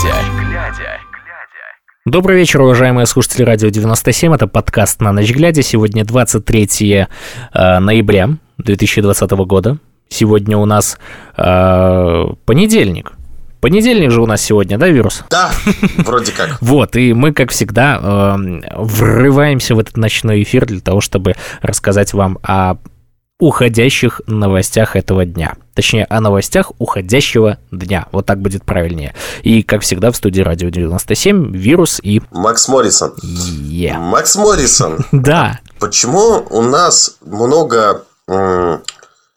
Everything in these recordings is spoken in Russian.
глядя. Добрый вечер, уважаемые слушатели Радио 97. Это подкаст «На ночь глядя». Сегодня 23 э, ноября 2020 года. Сегодня у нас э, понедельник. Понедельник же у нас сегодня, да, вирус? Да, вроде как. Вот, и мы, как всегда, э, врываемся в этот ночной эфир для того, чтобы рассказать вам о уходящих новостях этого дня. Точнее, о новостях уходящего дня. Вот так будет правильнее. И, как всегда, в студии Радио 97 Вирус и... Макс Моррисон. Yeah. Макс Моррисон. Да. Почему у нас много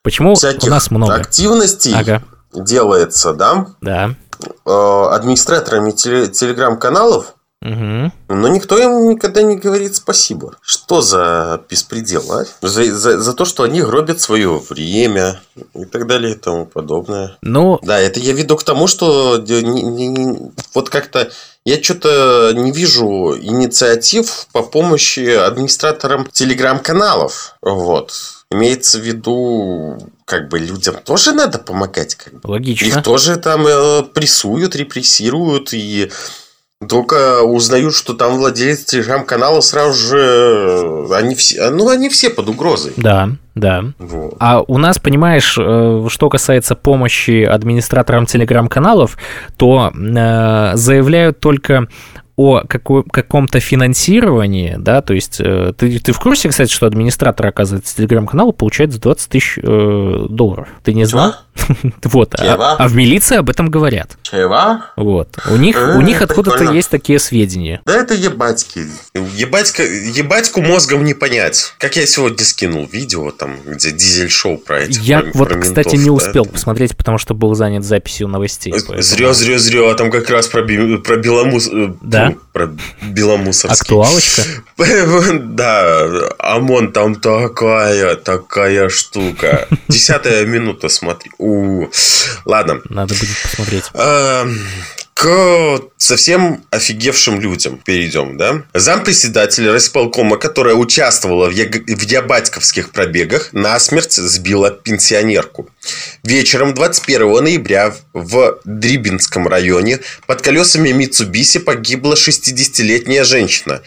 Почему всяких у нас много? активностей Ага, делается, да, да. э, администраторами теле- телеграм-каналов, Мгм. но никто им никогда не говорит спасибо. Что за беспредел, а? За, за- за то, что они гробят свое время и так далее и тому подобное. Ну, Да, это я веду к тому, что не- не- вот как-то я что-то не вижу инициатив по помощи администраторам телеграм-каналов. Вот. Имеется в виду, как бы людям тоже надо помогать. Как бы. логично. Их тоже там э, прессуют, репрессируют и только узнают, что там владелец телеграм-канала, сразу же э, они все, ну, они все под угрозой. Да, да. Вот. А у нас, понимаешь, э, что касается помощи администраторам телеграм-каналов, то э, заявляют только о каком-то финансировании, да, то есть э, ты, ты в курсе, кстати, что администратор, оказывается, телеграм-канала получает за 20 тысяч э, долларов? Ты не знал? Вот, а, а в милиции об этом говорят. Чего? Вот. У них, у Э, них откуда-то есть такие сведения. Да это ебатьки. Ебатька, ебатьку мозгом не понять. Как я сегодня скинул видео, там, где дизель-шоу про этих Я про- вот, про кстати, не да, успел посмотреть, потому что был занят записью новостей. поэтому- Зря, зря, зря. Там как раз про, би- про Беломус... э, Да? Про Беломусорский. Актуалочка? Да, ОМОН там такая, такая штука. Десятая минута, смотри. У, Ладно. Надо будет посмотреть. К совсем офигевшим людям перейдем, да? Зампредседателя Росполкома, которая участвовала в, яг- в ябатьковских пробегах, насмерть сбила пенсионерку. Вечером 21 ноября в Дрибинском районе под колесами Митсубиси погибла 60-летняя женщина.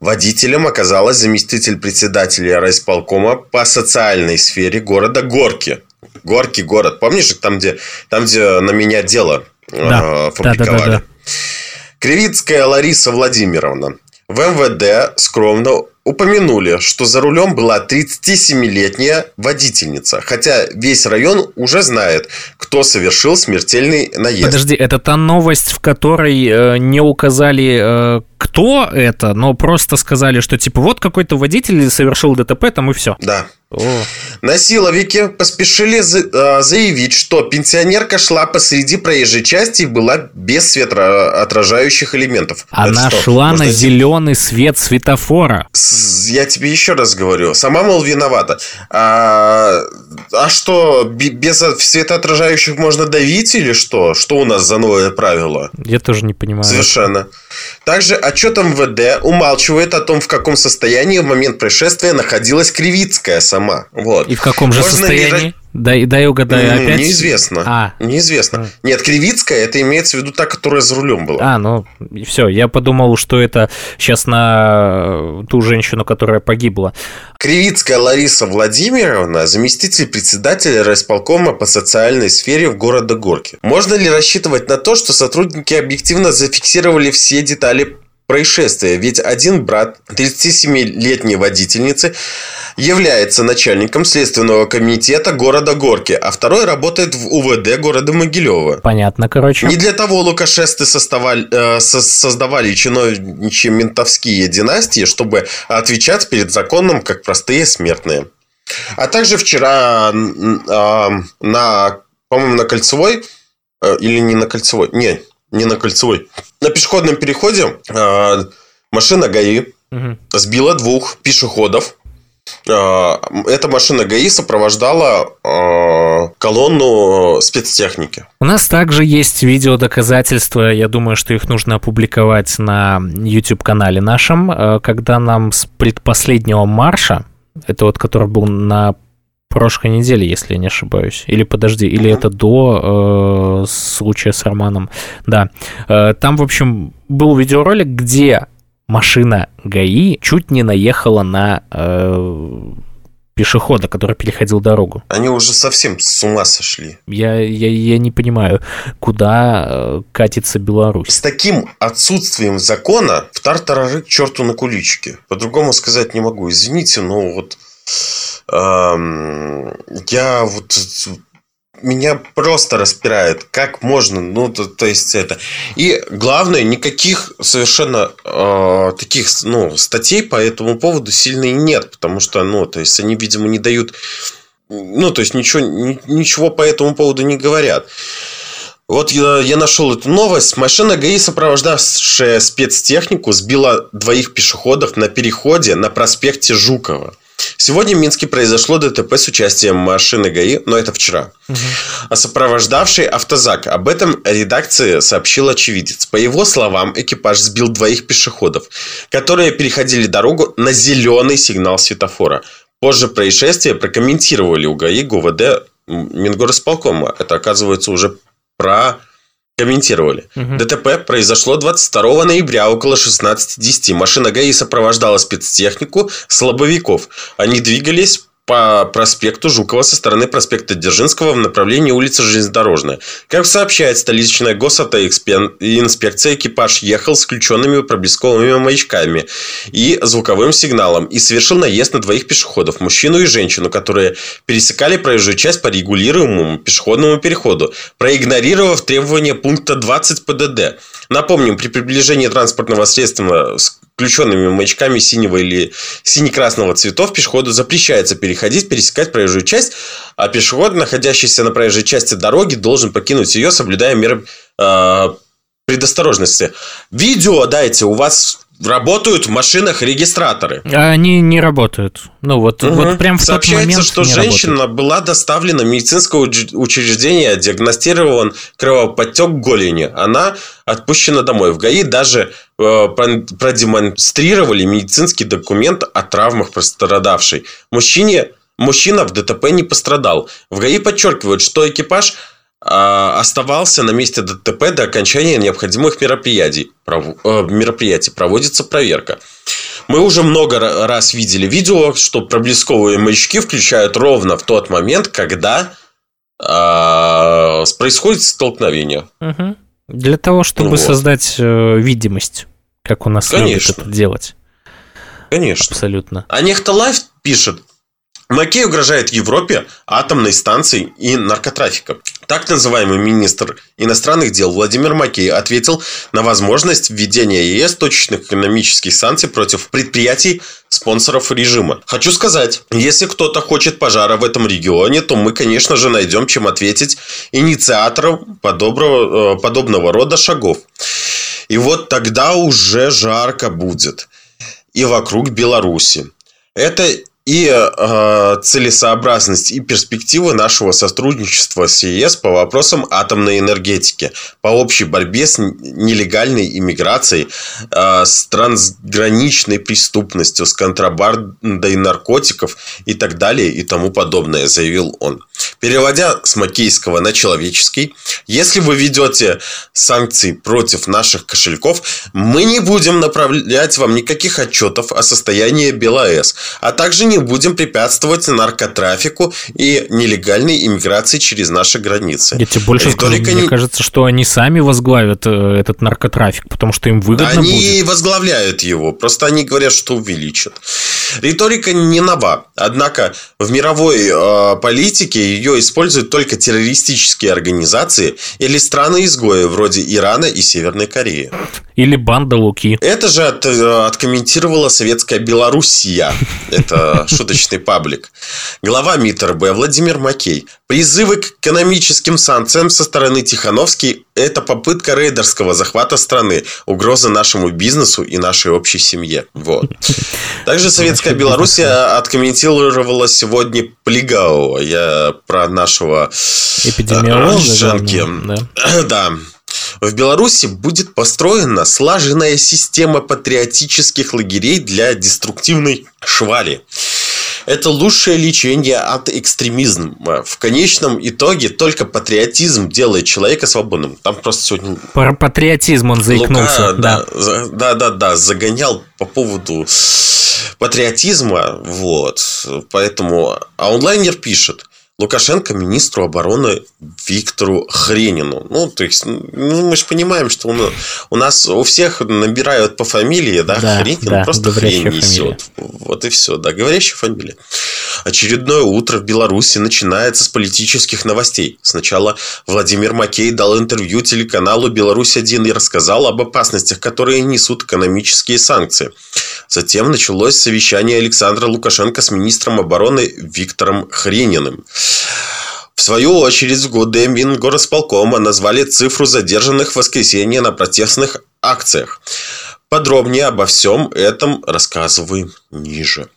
Водителем оказалась заместитель председателя райисполкома по социальной сфере города Горки. Горки город. Помнишь, там, где, там, где на меня дело э, Да. фабриковали? Да-да-да-да. Кривицкая Лариса Владимировна. В МВД скромно упомянули, что за рулем была 37-летняя водительница, хотя весь район уже знает, кто совершил смертельный наезд. Подожди, это та новость, в которой э, не указали, э, кто это, но просто сказали, что типа вот какой-то водитель совершил ДТП, там и все. Да. Насиловики поспешили э, заявить, что пенсионерка шла посреди проезжей части и была без светоотражающих элементов. Она Это что, шла можно на зеленый свет светофора. С- Я тебе еще раз говорю, сама, мол, виновата. А, а что, бе- без светоотражающих можно давить или что? Что у нас за новое правило? Я тоже не понимаю. Совершенно. Также отчет МВД умалчивает о том, в каком состоянии в момент происшествия находилась Кривицкая сама. Вот. И в каком же Можно состоянии? Дай, дай угадаю Ну, опять. Неизвестно. А. Неизвестно. Нет, Кривицкая, это имеется в виду та, которая за рулем была. А, ну, все, я подумал, что это сейчас на ту женщину, которая погибла. Кривицкая Лариса Владимировна, заместитель председателя райисполкома по социальной сфере в города Горки. Можно ли рассчитывать на то, что сотрудники объективно зафиксировали все детали происшествия? Ведь один брат 37-летней водительницы является начальником следственного комитета города Горки, а второй работает в УВД города Могилева. Понятно, короче. Не для того лукашесты создавали, э, со- создавали чиновничьи ментовские династии, чтобы отвечать перед законом, как простые смертные. А также вчера а, на, по-моему, на Кольцевой, э, или не на Кольцевой, не, не на Кольцевой, на пешеходном переходе э, машина ГАИ Мгм. сбила двух пешеходов. Э, Эта машина ГАИ сопровождала э, колонну спецтехники. У нас также есть видеодоказательства, я думаю, что их нужно опубликовать на YouTube-канале нашем, когда нам с предпоследнего марша, это вот который был на прошлой неделе, если я не ошибаюсь. Или подожди, или это до э, случая с Романом. Да. Э, там, в общем, был видеоролик, где машина ГАИ чуть не наехала на э, пешехода, который переходил дорогу. Они уже совсем с ума сошли. Я, я, я не понимаю, куда э, катится Беларусь. С таким отсутствием закона в тартарары к черту на куличке. По-другому сказать не могу. Извините, но вот я вот меня просто распирает, как можно, ну, то, то есть это. И главное, никаких совершенно э, таких, ну, статей по этому поводу сильно и нет, потому что, ну, то есть они, видимо, не дают, ну, то есть ничего, ничего по этому поводу не говорят. Вот я, я нашел эту новость. Машина ГАИ, сопровождавшая спецтехнику, сбила двоих пешеходов на переходе на проспекте Жукова. Сегодня в Минске произошло ДТП с участием машины ГАИ, но это вчера. Угу. А сопровождавший автозак. Об этом редакции сообщил очевидец. По его словам, экипаж сбил двоих пешеходов, которые переходили дорогу на зеленый сигнал светофора. Позже происшествие прокомментировали у ГАИ ГУВД Мингорисполкома. Это, оказывается, уже про комментировали. Угу. ДТП произошло 22 ноября около 16.10. Машина ГАИ сопровождала спецтехнику слабовиков. Они двигались по проспекту Жукова со стороны проспекта Дзержинского в направлении улицы Железнодорожная. Как сообщает столичная госавтоинспекция, экипаж ехал с включенными проблесковыми маячками и звуковым сигналом и совершил наезд на двоих пешеходов, мужчину и женщину, которые пересекали проезжую часть по регулируемому пешеходному переходу, проигнорировав требования пункта 20 ПДД. Напомним, при приближении транспортного средства включенными маячками синего или сине-красного цветов пешеходу запрещается переходить, пересекать проезжую часть, а пешеход, находящийся на проезжей части дороги, должен покинуть ее, соблюдая меры э, предосторожности. Видео дайте, у вас работают в машинах регистраторы. А они не работают. Ну вот, угу. вот прям в Сообщается, тот момент что женщина работают. была доставлена в медицинское учреждение, диагностирован кровоподтек голени. Она отпущена домой. В ГАИ даже продемонстрировали медицинский документ о травмах пострадавшей. Мужчине Мужчина в ДТП не пострадал. В ГАИ подчеркивают, что экипаж а, оставался на месте ДТП до окончания необходимых мероприятий. Э, мероприятий. Проводится проверка. Мы уже много раз видели видео, что проблесковые маячки включают ровно в тот момент, когда э, происходит столкновение. Угу. Для того, чтобы вот. создать э, видимость, как у нас Конечно. любят это делать. Конечно. Абсолютно. А Nexta Live пишет, Макей угрожает Европе атомной станцией и наркотрафиком. Так называемый министр иностранных дел Владимир Макей ответил на возможность введения ЕС точечных экономических санкций против предприятий спонсоров режима. Хочу сказать, если кто-то хочет пожара в этом регионе, то мы, конечно же, найдем, чем ответить инициаторам подобного, э, подобного рода шагов. И вот тогда уже жарко будет. И вокруг Беларуси. Это и э, целесообразность и перспективы нашего сотрудничества с ЕС по вопросам атомной энергетики, по общей борьбе с нелегальной иммиграцией, э, с трансграничной преступностью, с контрабандой наркотиков и так далее и тому подобное, заявил он. Переводя с макейского на человеческий, если вы ведете санкции против наших кошельков, мы не будем направлять вам никаких отчетов о состоянии БелАЭС, а также не будем препятствовать наркотрафику и нелегальной иммиграции через наши границы. Я тебе больше Риторика скажу, не... мне кажется, что они сами возглавят э, этот наркотрафик, потому что им выгодно они будет. Они возглавляют его, просто они говорят, что увеличат. Риторика не нова, однако в мировой э, политике ее используют только террористические организации или страны-изгои вроде Ирана и Северной Кореи. Или банда Луки. Это же от, э, откомментировала советская Белоруссия. Это шуточный паблик. Глава МИД РБ Владимир Макей. Призывы к экономическим санкциям со стороны Тихановский – это попытка рейдерского захвата страны, угроза нашему бизнесу и нашей общей семье. Вот. Также Советская Белоруссия откомментировала сегодня Плигау. Я про нашего эпидемиолога. Да. да. В Беларуси будет построена слаженная система патриотических лагерей для деструктивной швали. Это лучшее лечение от экстремизма. В конечном итоге только патриотизм делает человека свободным. Там просто сегодня... Про патриотизм он заикнулся. Лука, да. Да, да, да, да, загонял по поводу патриотизма. Вот. Поэтому... А онлайнер пишет. Лукашенко министру обороны Виктору Хренину. Ну, то есть, ну, мы же понимаем, что он, у нас у всех набирают по фамилии, да, Да, Хренин да, просто хрень несет. Вот и все, да, говорящая фамилия. Очередное утро в Беларуси начинается с политических новостей. Сначала Владимир Макей дал интервью телеканалу «Беларусь-1» и рассказал об опасностях, которые несут экономические санкции. Затем началось совещание Александра Лукашенко с министром обороны Виктором Хрениным. В свою очередь, в ГУД Мингорасполкома назвали цифру задержанных в воскресенье на протестных акциях. Подробнее обо всем этом рассказываем ниже.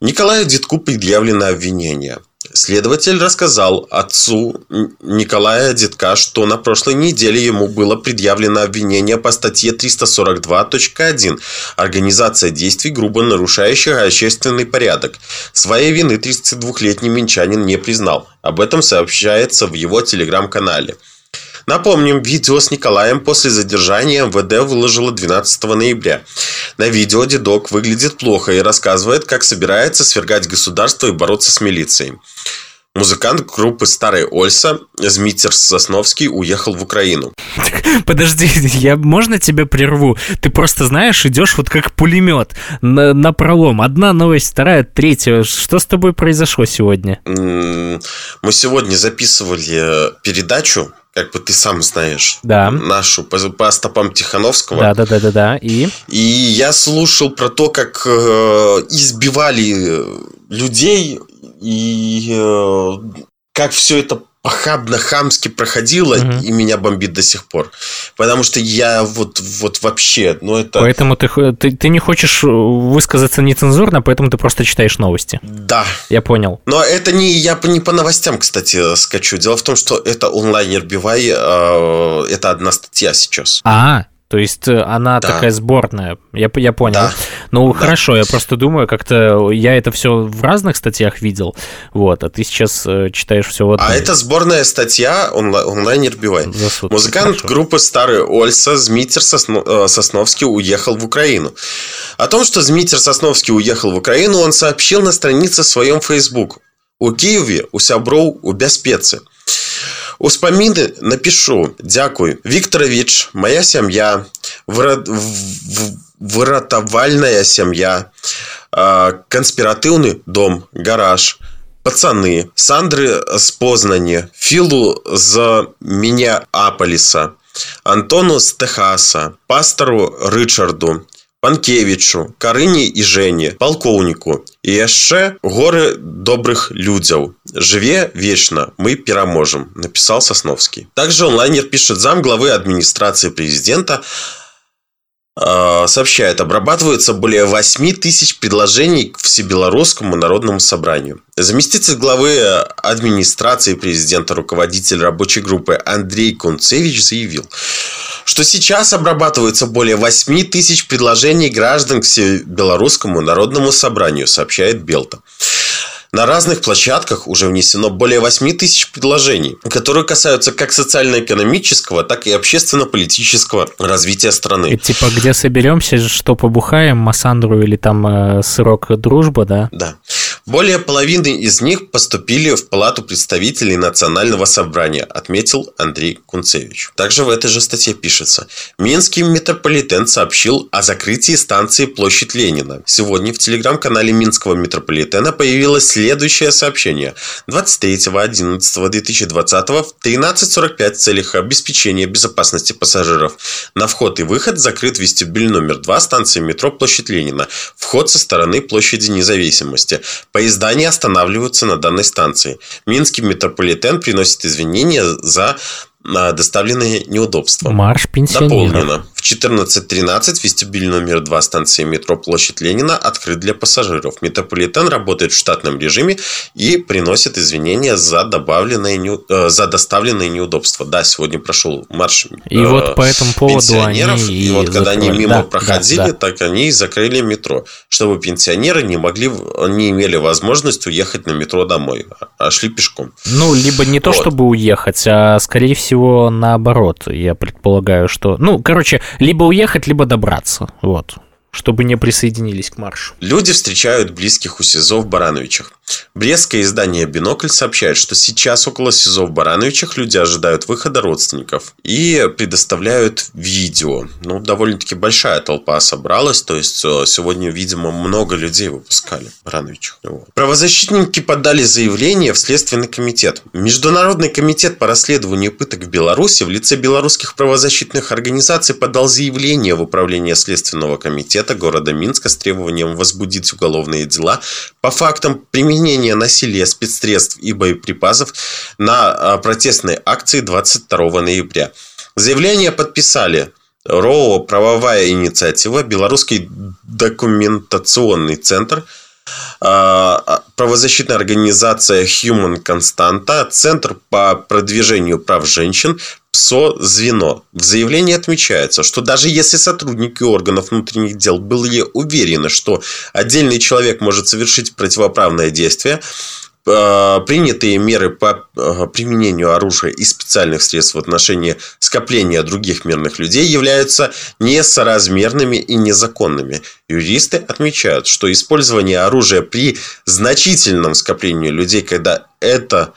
Николаю Дедку предъявлено обвинение. Следователь рассказал отцу Николая Дедка, что на прошлой неделе ему было предъявлено обвинение по статье 342.1 «Организация действий, грубо нарушающих общественный порядок». Своей вины 32-летний минчанин не признал. Об этом сообщается в его телеграм-канале. Напомним, видео с Николаем после задержания МВД выложило 12 ноября. На видео дедок выглядит плохо и рассказывает, как собирается свергать государство и бороться с милицией. Музыкант группы «Старая Ольса» Змитер Сосновский уехал в Украину. Подожди, я можно тебя прерву? Ты просто знаешь, идешь вот как пулемет на, на пролом. Одна новость, вторая, третья. Что с тобой произошло сегодня? Мы сегодня записывали передачу, как бы ты сам знаешь, Да. нашу по, по стопам Тихановского. Да, да, да, да, да. И И я слушал про то, как э, избивали людей и э, как все это похабно-хамски проходило, Мгм. и меня бомбит до сих пор. Потому что я вот, вот вообще, ну это... поэтому ты, ты, ты не хочешь высказаться нецензурно, поэтому ты просто читаешь новости. Да. Я понял. Но это не я не по новостям, кстати, скачу. Дело в том, что это онлайнер Бивай, э, это одна статья сейчас. А, то есть э, она Да. такая сборная. Я, я понял. Да. Ну, Да. хорошо, я просто думаю, как-то я это все в разных статьях видел, вот, а ты сейчас э, читаешь все вот А это сборная статья онла- онлайнер Бивай. за сутки. Музыкант Хорошо. группы Старый Ольса Змитер Сосно- э, Сосновский уехал в Украину. О том, что Змитер Сосновский уехал в Украину, он сообщил на странице в своем Facebook. У Києві уся бров у бяспецы. Успаміни напишу. Дякую. Вікторович, моя сям'я, вира- в- в- выратавальная сям'я, а, конспиратыўны дом, гараж, пацаны, Сандры з Познані, Філу з Мінеаполіса, Антону з Техаса, пастару Рычарду, Панкевічу, Карыні і Жені, палкоўніку і яшчэ горы добрых людзяў. Жыве вечна, мы пераможем, написал Сосновский. Также онлайнер пишет зам главы администрации президента э, сообщает, обрабатывается более 8 тысяч предложений к Всебелорусскому народному собранию. Заместитель главы администрации президента, руководитель рабочей группы Андрей Кунцевич заявил, что сейчас обрабатывается более 8 тысяч предложений граждан к Всебелорусскому народному собранию, сообщает Белта. На разных площадках уже внесено более 8 тысяч предложений, которые касаются как социально-экономического, так и общественно-политического развития И, страны. типа, где соберемся, что побухаем, Массандру или там э, сырок дружба, да? Да. Более половины из них поступили в Палату представителей Национального собрания, отметил Андрей Кунцевич. Также в этой же статье пишется. Минский метрополитен сообщил о закрытии станции Площадь Ленина. Сегодня в телеграм-канале Минского метрополитена появилось следующее сообщение. 23.11.2020 в 13.45 в целях обеспечения безопасности пассажиров на вход и выход закрыт вестибюль номер 2 станции метро Площадь Ленина. Вход со стороны площади Независимости. Поезда не останавливаются на данной станции. Минский метрополитен приносит извинения за а, доставленные неудобства. Марш пенсионеров. Дополнено. В 14.13 вестибюль номер 2 станции метро Площадь Ленина открыт для пассажиров. Метрополитен работает в штатном режиме и приносит извинения за, добавленные, э, за доставленные неудобства. Да, сегодня прошел марш И э, вот по этому поводу они и, и вот когда они мимо да, проходили, да, да. так они закрыли метро, чтобы пенсионеры не могли, не имели возможность уехать на метро домой, а шли пешком. Ну, либо не то, вот. чтобы уехать, а скорее всего наоборот. Я предполагаю, что... Ну, короче, либо уехать, либо добраться. Вот чтобы не присоединились к маршу. Люди встречают близких у СИЗО в Барановичах. Брестское издание «Бинокль» сообщает, что сейчас около СИЗО в Барановичах люди ожидают выхода родственников и предоставляют видео. Ну, довольно-таки большая толпа собралась, то есть э, сегодня, видимо, много людей выпускали в Барановичах. Вот. Правозащитники подали заявление в Следственный комитет. Международный комитет по расследованию пыток в Беларуси в лице белорусских правозащитных организаций подал заявление в Управление Следственного комитета комитета города Минска с требованием возбудить уголовные дела по фактам применения насилия, спецсредств и боеприпасов на а, протестной акции 22 ноября. Заявление подписали РОО «Правовая инициатива», Белорусский документационный центр, а, а, правозащитная организация Human Constanta, Центр по продвижению прав женщин, ПСО-звено. В заявлении отмечается, что даже если сотрудники органов внутренних дел были уверены, что отдельный человек может совершить противоправное действие, э, принятые меры по э, применению оружия и специальных средств в отношении скопления других мирных людей являются несоразмерными и незаконными. Юристы отмечают, что использование оружия при значительном скоплении людей, когда это а,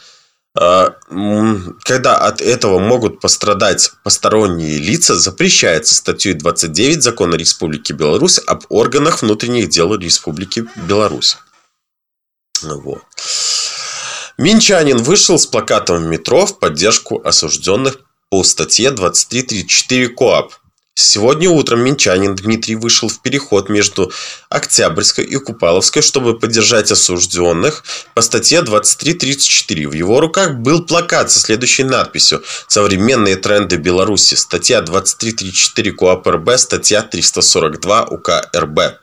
когда от этого могут пострадать посторонние лица, запрещается статьей 29 Закона Республики Беларусь об органах внутренних дел Республики Беларусь. Вот. Минчанин вышел с плакатом в метро в поддержку осужденных по статье 23.34 КОАП. Сегодня утром минчанин Дмитрий вышел в переход между Октябрьской и Купаловской, чтобы поддержать осужденных по статье 23.34. В его руках был плакат со следующей надписью «Современные тренды Беларуси». Статья 23.34 КОАП РБ, статья 342 УК РБ.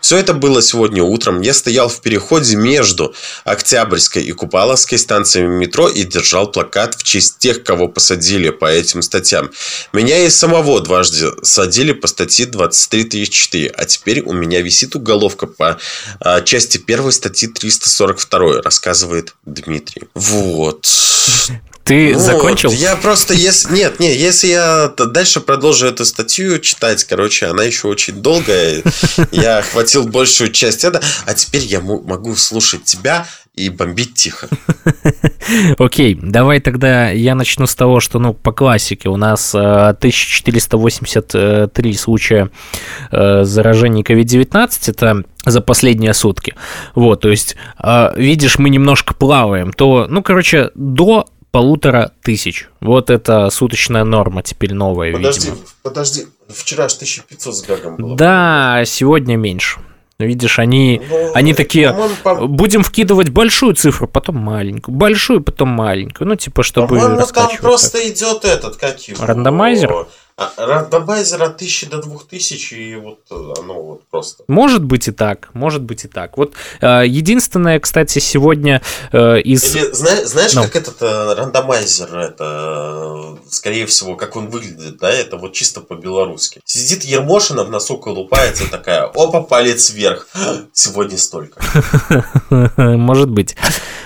Все это было сегодня утром. Я стоял в переходе между Октябрьской и Купаловской станциями метро и держал плакат в честь тех, кого посадили по этим статьям. Меня и самого дважды садили по статье 23.34, а теперь у меня висит уголовка по а, части первой статьи 342, рассказывает Дмитрий. Вот. Ты ну, закончил? Я просто, если... Нет, нет, если я дальше продолжу эту статью читать, короче, она еще очень долгая. Я охватил большую часть этого, а теперь я могу слушать тебя и бомбить тихо. Окей, давай тогда я начну с того, что, ну, по классике у нас 1483 э, случая э, заражения COVID-19, это за последние сутки. Вот, то есть, э, видишь, мы немножко плаваем, то, ну, короче, до полутора тысяч. Вот это суточная норма теперь новая, подожди, видимо. Подожди, вчера аж 1500 с гагом было. Да, сегодня меньше. Видишь, они, ну, они такие, по... будем вкидывать большую цифру, потом маленькую, большую, потом маленькую, ну, типа, чтобы По-моему, там просто так. идет этот, как его... Рандомайзер? А, рандомайзер от 1000 до 2000, и вот э, оно вот просто... Может быть и так, может быть и так. Вот э, единственное, кстати, сегодня э, из... Или, знаешь, знаешь ну. как этот рандомайзер, это, скорее всего, как он выглядит, да, это вот чисто по-белорусски. Сидит Ермошина, в носу колупается такая, опа, палец вверх, сегодня столько. Может быть.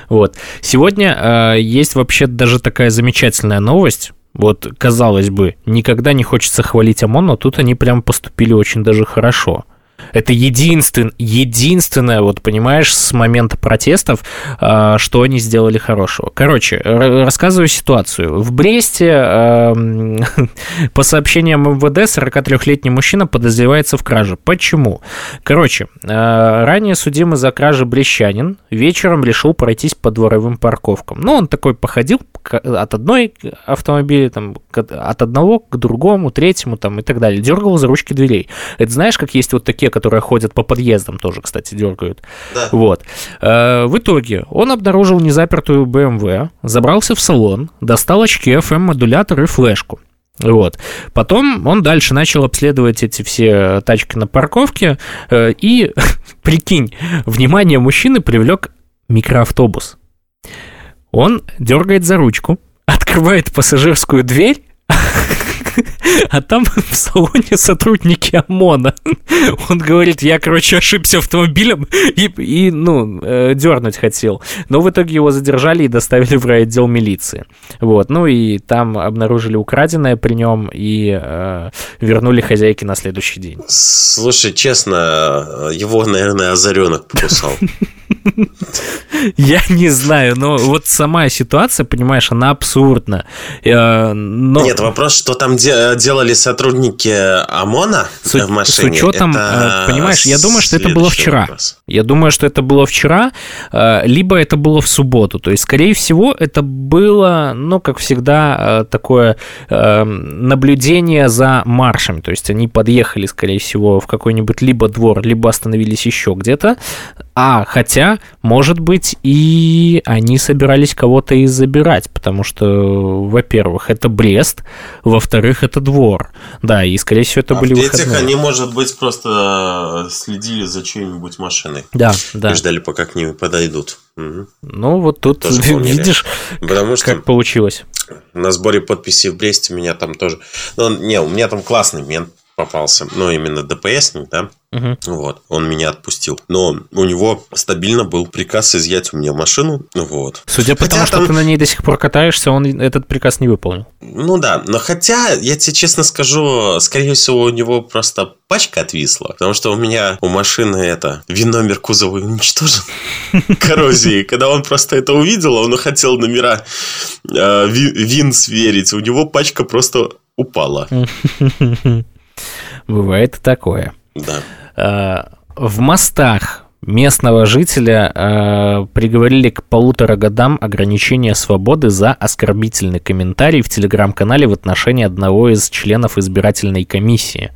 Вот. Сегодня есть вообще даже такая замечательная новость, вот, казалось бы, никогда не хочется хвалить ОМОН, но тут они прям поступили очень даже хорошо. Это единствен, единственное, вот понимаешь, с момента протестов, а, что они сделали хорошего. Короче, рассказываю ситуацию. В Бресте, по сообщениям МВД, 43-летний мужчина подозревается в краже. Почему? Короче, а, ранее судимый за кражи брещанин вечером решил пройтись по дворовым парковкам. Ну, он такой походил от одной автомобиля, там, от одного к другому, третьему, там, и так далее. Дергал за ручки дверей. Это знаешь, как есть вот такие, которые ходят по подъездам, тоже, кстати, дергают. Да. Вот. Э, в итоге он обнаружил незапертую BMW, забрался в салон, достал очки, FM-модулятор и флешку. Вот. Потом он дальше начал обследовать эти все тачки на парковке, э, и, прикинь, внимание мужчины привлек микроавтобус. Он дергает за ручку, открывает пассажирскую дверь, а там в салоне сотрудники ОМОНа. Он говорит, я, короче, ошибся автомобилем и, и ну, э, дернуть хотел. Но в итоге его задержали и доставили в райотдел милиции. Вот, ну и там обнаружили украденное при нем и э, вернули хозяйке на следующий день. Слушай, честно, его, наверное, озаренок покусал. Я не знаю, но вот сама ситуация, понимаешь, она абсурдна. Э, но... Нет, вопрос, что там де- делали сотрудники ОМОНа с, в машине. С учетом, это понимаешь, я думаю, что это было вчера. Вопрос. Я думаю, что это было вчера, э, либо это было в субботу. То есть, скорее всего, это было, ну, как всегда, э, такое наблюдение за маршем. То есть, они подъехали, скорее всего, в какой-нибудь либо двор, либо остановились еще где-то. А, хотя, может быть, и они собирались кого-то и забирать, потому что, во-первых, это Брест, во-вторых, это двор. Да, и, скорее всего, это а были в этих они, может быть, просто следили за чьей-нибудь машиной. Да, да. И ждали, пока к ним подойдут. Угу. Ну, вот тут Тоже видишь, Потому что как получилось. На сборе подписей в Бресте меня там тоже... Ну, не, у меня там классный мент попался. Ну, именно ДПСник, да. Угу. Вот, он меня отпустил. Но у него стабильно был приказ изъять у меня машину. Вот. Судя по хотя тому, там... что ты на ней до сих пор катаешься, он этот приказ не выполнил. Ну да, но хотя, я тебе честно скажу, скорее всего, у него просто пачка отвисла. Потому что у меня у машины это вин-номер кузова уничтожен коррозией. Когда он просто это увидел, он хотел номера э, вин сверить. У него пачка просто упала. Бывает и такое. Да. А, в мостах местного жителя э, приговорили к полутора годам ограничения свободы за оскорбительный комментарий в телеграм-канале в отношении одного из членов избирательной комиссии.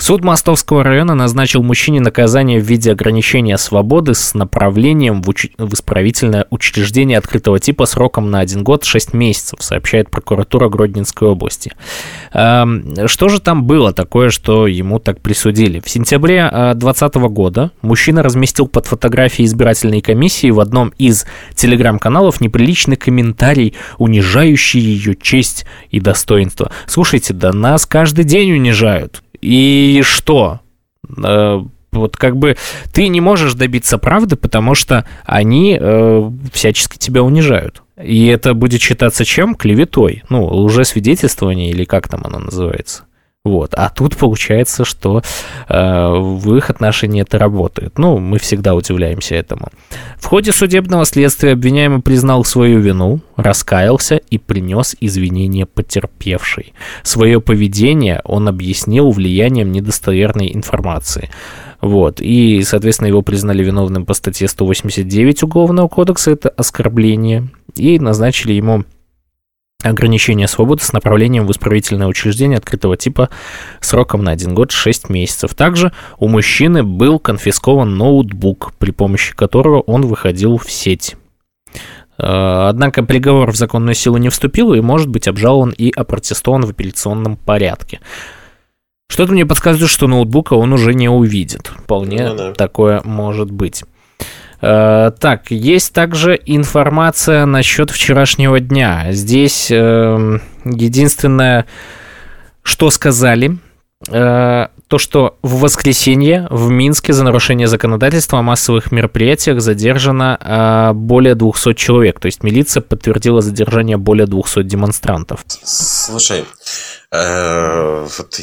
Суд Мостовского района назначил мужчине наказание в виде ограничения свободы с направлением в, уч... в исправительное учреждение открытого типа сроком на один год 6 месяцев, сообщает прокуратура Гродненской области. Эм, что же там было такое, что ему так присудили? В сентябре 2020 года мужчина разместил под фотографией избирательной комиссии в одном из телеграм-каналов неприличный комментарий, унижающий ее честь и достоинство. Слушайте, да нас каждый день унижают. И что? Э, вот как бы ты не можешь добиться правды, потому что они э, всячески тебя унижают. И это будет считаться чем? Клеветой. Ну, лжесвидетельствование или как там оно называется. Вот. А тут получается, что э, в их отношении это работает. Ну, мы всегда удивляемся этому. В ходе судебного следствия обвиняемый признал свою вину, раскаялся и принес извинения потерпевшей. Свое поведение он объяснил влиянием недостоверной информации. Вот. И, соответственно, его признали виновным по статье 189 Уголовного кодекса, это оскорбление, и назначили ему ограничение свободы с направлением в исправительное учреждение открытого типа сроком на один год 6 месяцев. Также у мужчины был конфискован ноутбук, при помощи которого он выходил в сеть. Э, однако приговор в законную силу не вступил и может быть обжалован и опротестован в апелляционном порядке. Что-то мне подсказывает, что ноутбука он уже не увидит. Вполне ну, да. такое может быть. Э, так, есть также информация насчет вчерашнего дня. Здесь э, единственное, что сказали, э, то, что в воскресенье в Минске за нарушение законодательства о массовых мероприятиях задержано э, более 200 человек. То есть милиция подтвердила задержание более 200 демонстрантов. Слушай, вот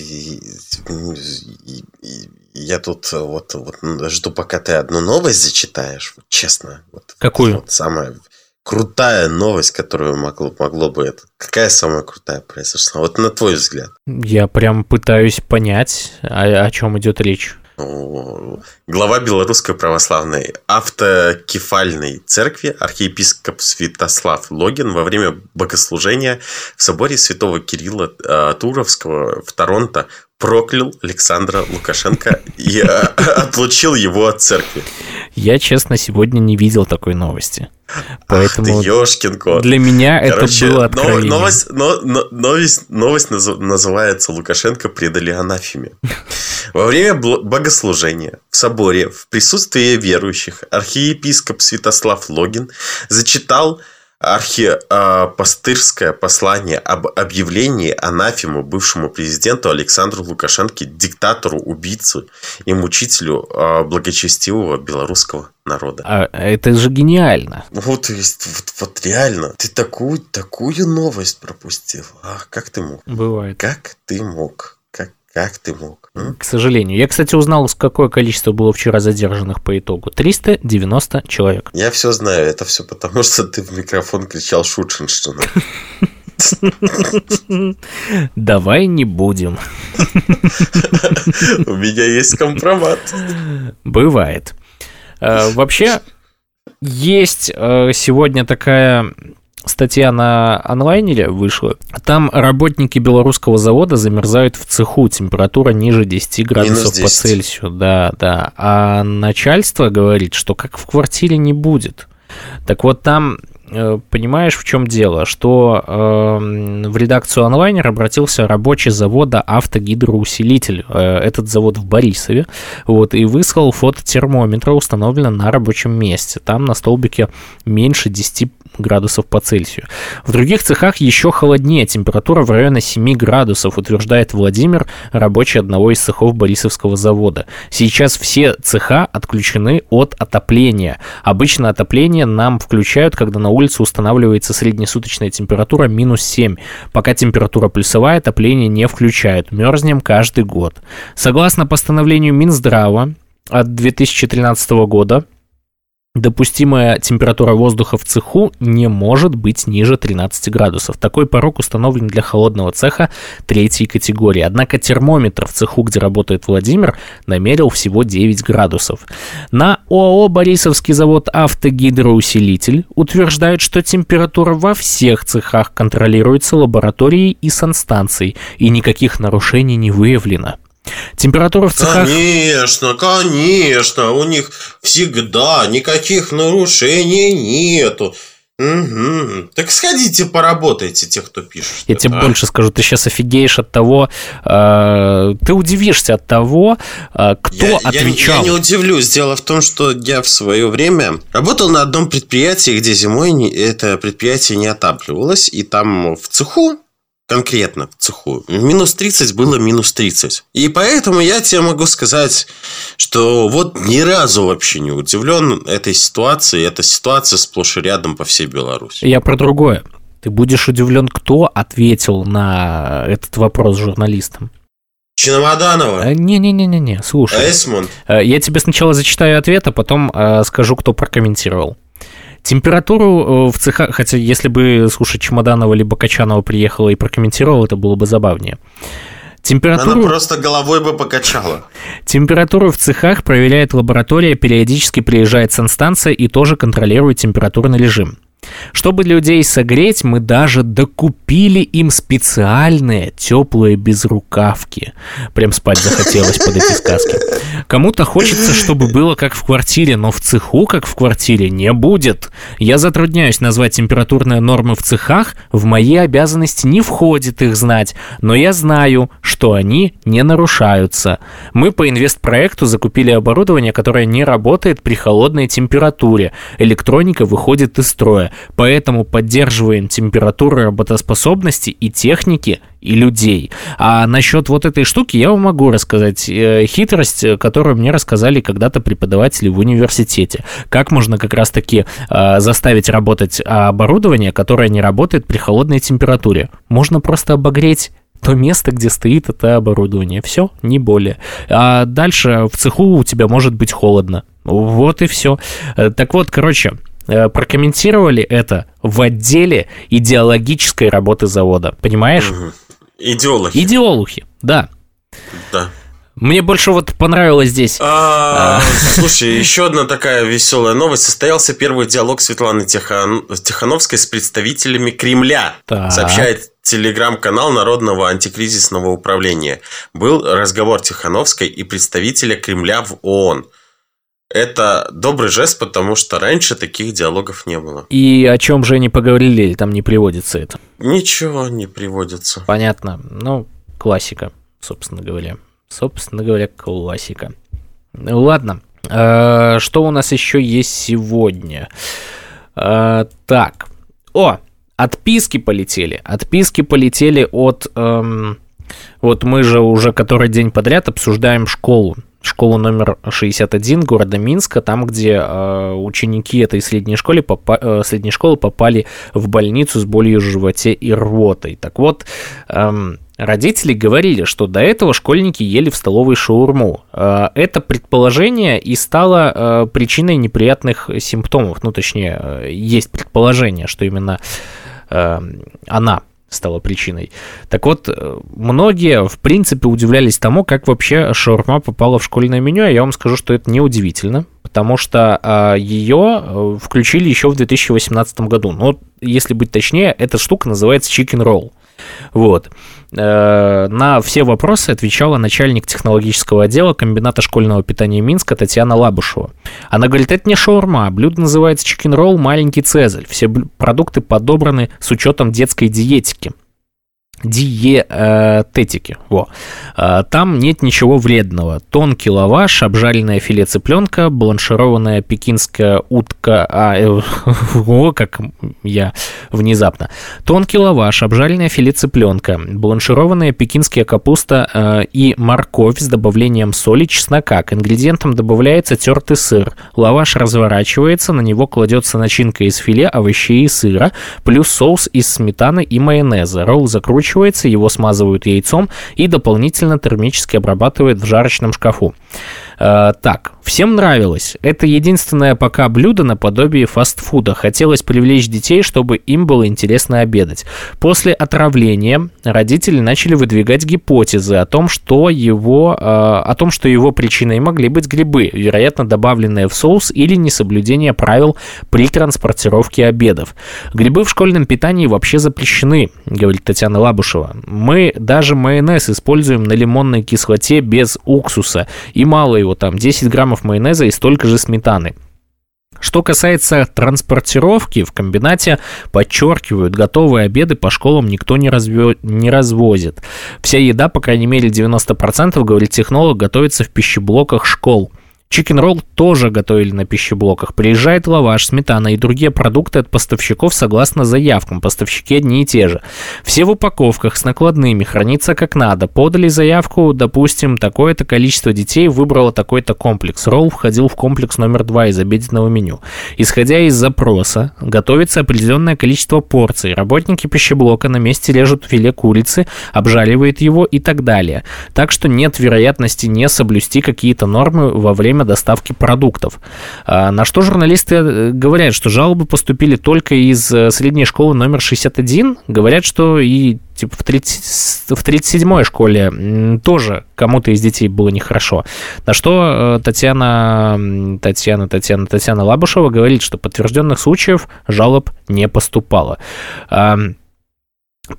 я тут э, вот, вот жду, пока ты одну новость зачитаешь, вот, честно. Вот, Какую? Вот самая крутая новость, которую могло, могло бы это. Какая самая крутая произошла? Вот на твой взгляд. Я прям пытаюсь понять, о, о чем идет речь. Глава Белорусской православной автокефальной церкви архиепископ Святослав Логин во время богослужения в соборе святого Кирилла э, Туровского в Торонто проклял Александра Лукашенко и э, отлучил его от церкви. Я, честно, сегодня не видел такой новости. Поэтому Ах ты, ёшкин кот. для меня Короче, это было откровение. новость, но- но- новость, новость наз- называется «Лукашенко предали анафеме». Во время богослужения в соборе в присутствии верующих архиепископ Святослав Логин зачитал архипастырское послание об объявлении анафему бывшему президенту Александру Лукашенко, диктатору, убийцу и мучителю а, благочестивого белорусского народа. А это же гениально. Вот, то есть, вот, вот реально, ты такую, такую новость пропустил. А, как ты мог? Бывает. Как ты мог? Как, ты мог? м? К сожалению. Я, кстати, узнал, какое количество было вчера задержанных по итогу. 390 человек. Я все знаю, это все потому, что ты в микрофон кричал Шутшинштина. Давай не будем. У меня есть компромат. Бывает. Э, Вообще, есть э, сегодня такая статья на онлайнере вышла. Там работники белорусского завода замерзают в цеху. Температура ниже 10 градусов по 10. Цельсию. Да, да. А начальство говорит, что как в квартире не будет. Так вот там э, понимаешь, в чем дело, что эм, в редакцию онлайнер обратился рабочий завода автогидроусилитель. Э, этот завод в Борисове. Вот, и выслал фото термометра, установлено на рабочем месте. Там на столбике меньше 10 градусов по Цельсию. В других цехах еще холоднее, температура в районе 7 градусов, утверждает Владимир, рабочий одного из цехов Борисовского завода. Сейчас все цеха отключены от отопления. Обычно отопление нам включают, когда на улице устанавливается среднесуточная температура минус 7. Пока температура плюсовая, отопление не включают. Мерзнем каждый год. Согласно постановлению Минздрава от 2013 года, Допустимая температура воздуха в цеху не может быть ниже 13 градусов. Такой порог установлен для холодного цеха третьей категории. Однако термометр в цеху, где работает Владимир, намерил всего 9 градусов. На ОАО «Борисовский завод автогидроусилитель» утверждают, что температура во всех цехах контролируется лабораторией и санстанцией, и никаких нарушений не выявлено. Температура в цехах... Конечно, конечно, у них всегда никаких нарушений нету. Мгм. Так сходите поработайте, те, кто пишет. Я тебе А? больше скажу, ты сейчас офигеешь от того, э, ты удивишься от того, э, кто Я- я- отвечал. Я, не удивлюсь. Дело в том, что я в свое время работал на одном предприятии, где зимой это предприятие не отапливалось, и там в цеху конкретно в цеху. Минус 30 было минус 30. И поэтому я тебе могу сказать, что вот ни разу вообще не удивлен этой ситуацией. Эта ситуация сплошь и рядом по всей Беларуси. Я про другое. Ты будешь удивлен, кто ответил на этот вопрос журналистам. Чиномаданова, Э, Не-не-не-не, слушай. Эсмонд. Э, Я тебе сначала зачитаю ответ, а потом э, скажу, кто прокомментировал. Температуру э, в цехах, хотя если бы, слушай, Чемоданова либо Качанова приехала и прокомментировала, это было бы забавнее. Она Температуру... просто головой бы покачала. Температуру в цехах проверяет лаборатория, периодически приезжает санстанция и тоже контролирует температурный режим. Чтобы людей согреть, мы даже докупили им специальные теплые безрукавки. Прям спать захотелось под эти сказки. Кому-то хочется, чтобы было как в квартире, но в цеху, как в квартире, не будет. Я затрудняюсь назвать температурные нормы в цехах, в мои обязанности не входит их знать, но я знаю, что они не нарушаются. Мы по инвестпроекту закупили оборудование, которое не работает при холодной температуре. Электроника выходит из строя, поэтому поддерживаем температуру работоспособности и техники, и людей. А насчет вот этой штуки я вам могу рассказать э, хитрость, э, которую мне рассказали когда-то преподаватели в университете. Как можно как раз-таки э, заставить работать оборудование, которое не работает при холодной температуре? Можно просто обогреть то место, где стоит это оборудование. Все, не более. А дальше в цеху у тебя может быть холодно. Вот и все. Так вот, короче, прокомментировали это в отделе идеологической работы завода. Понимаешь? Мгм. Идеологи. Идеолухи, да. Да. Мне больше вот понравилось здесь. А, Слушай, еще одна такая веселая новость. Состоялся первый диалог Светланы Тихон- Тихановской с представителями Кремля. Так. Сообщает телеграм-канал Народного антикризисного управления. Был разговор Тихановской и представителя Кремля в ООН. Это добрый жест, потому что раньше таких диалогов не было. И о чем же они поговорили, или там не приводится это? Ничего не приводится. Понятно. Ну, классика, собственно говоря. Собственно говоря, классика. Ладно. А, что у нас еще есть сегодня? А, так. О, отписки полетели. Отписки полетели от... Эм, вот мы же уже который день подряд обсуждаем школу школу номер 61 города Минска, там, где э, ученики этой средней, школы попа- э, средней школы попали в больницу с болью в животе и рвотой. Так вот, э, родители говорили, что до этого школьники ели в столовой шаурму. Э, это предположение и стало э, причиной неприятных симптомов. Ну, точнее, э, есть предположение, что именно э, она стало причиной. Так вот, э, многие, в принципе, удивлялись тому, как вообще шаурма попала в школьное меню, а я вам скажу, что это неудивительно, потому что а, ее э, включили еще в 2018 году. Но, если быть точнее, эта штука называется chicken roll. Вот. Э, на все вопросы отвечала начальник технологического отдела комбината школьного питания Минска Татьяна Лабушева. Она говорит, это не шаурма, блюдо называется chicken roll «Маленький Цезарь». Все продукты подобраны с учетом детской диетики диететики. Во. А, там нет ничего вредного. Тонкий лаваш, обжаренное филе цыпленка, бланшированная пекинская утка... А, э, о, как я внезапно. Тонкий лаваш, обжаренное филе цыпленка, бланшированная пекинская капуста э, и морковь с добавлением соли, чеснока. К ингредиентам добавляется тертый сыр. Лаваш разворачивается, на него кладется начинка из филе, овощей и сыра, плюс соус из сметаны и майонеза. Ролл закручивается закручивается, его смазывают яйцом и дополнительно термически обрабатывают в жарочном шкафу. Э, так, всем нравилось. Это единственное пока блюдо наподобие фастфуда. Хотелось привлечь детей, чтобы им было интересно обедать. После отравления родители начали выдвигать гипотезы о том, что его, э, о том, что его причиной могли быть грибы, вероятно, добавленные в соус или несоблюдение правил при транспортировке обедов. Грибы в школьном питании вообще запрещены, говорит Татьяна Лабушева. Мы даже майонез используем на лимонной кислоте без уксуса и мало его его там 10 граммов майонеза и столько же сметаны. Что касается транспортировки, в комбинате подчеркивают, готовые обеды по школам никто не, разве... не развозит. Вся еда, по крайней мере 90%, говорит технолог, готовится в пищеблоках школ. Чикен ролл тоже готовили на пищеблоках. Приезжает лаваш, сметана и другие продукты от поставщиков согласно заявкам. Поставщики одни и те же. Все в упаковках с накладными, хранится как надо. Подали заявку, допустим, такое-то количество детей выбрало такой-то комплекс. Ролл входил в комплекс номер два из обеденного меню. Исходя из запроса, готовится определенное количество порций. Работники пищеблока на месте режут филе курицы, обжаривают его и так далее. Так что нет вероятности не соблюсти какие-то нормы во время время доставки продуктов. А, на что журналисты э, говорят, что жалобы поступили только из э, средней школы номер 61. Говорят, что и типа в, 30, в 37-й школе тоже кому-то из детей было нехорошо. На что э, Татьяна, Татьяна, Татьяна, Татьяна Лабушева говорит, что подтвержденных случаев жалоб не поступало.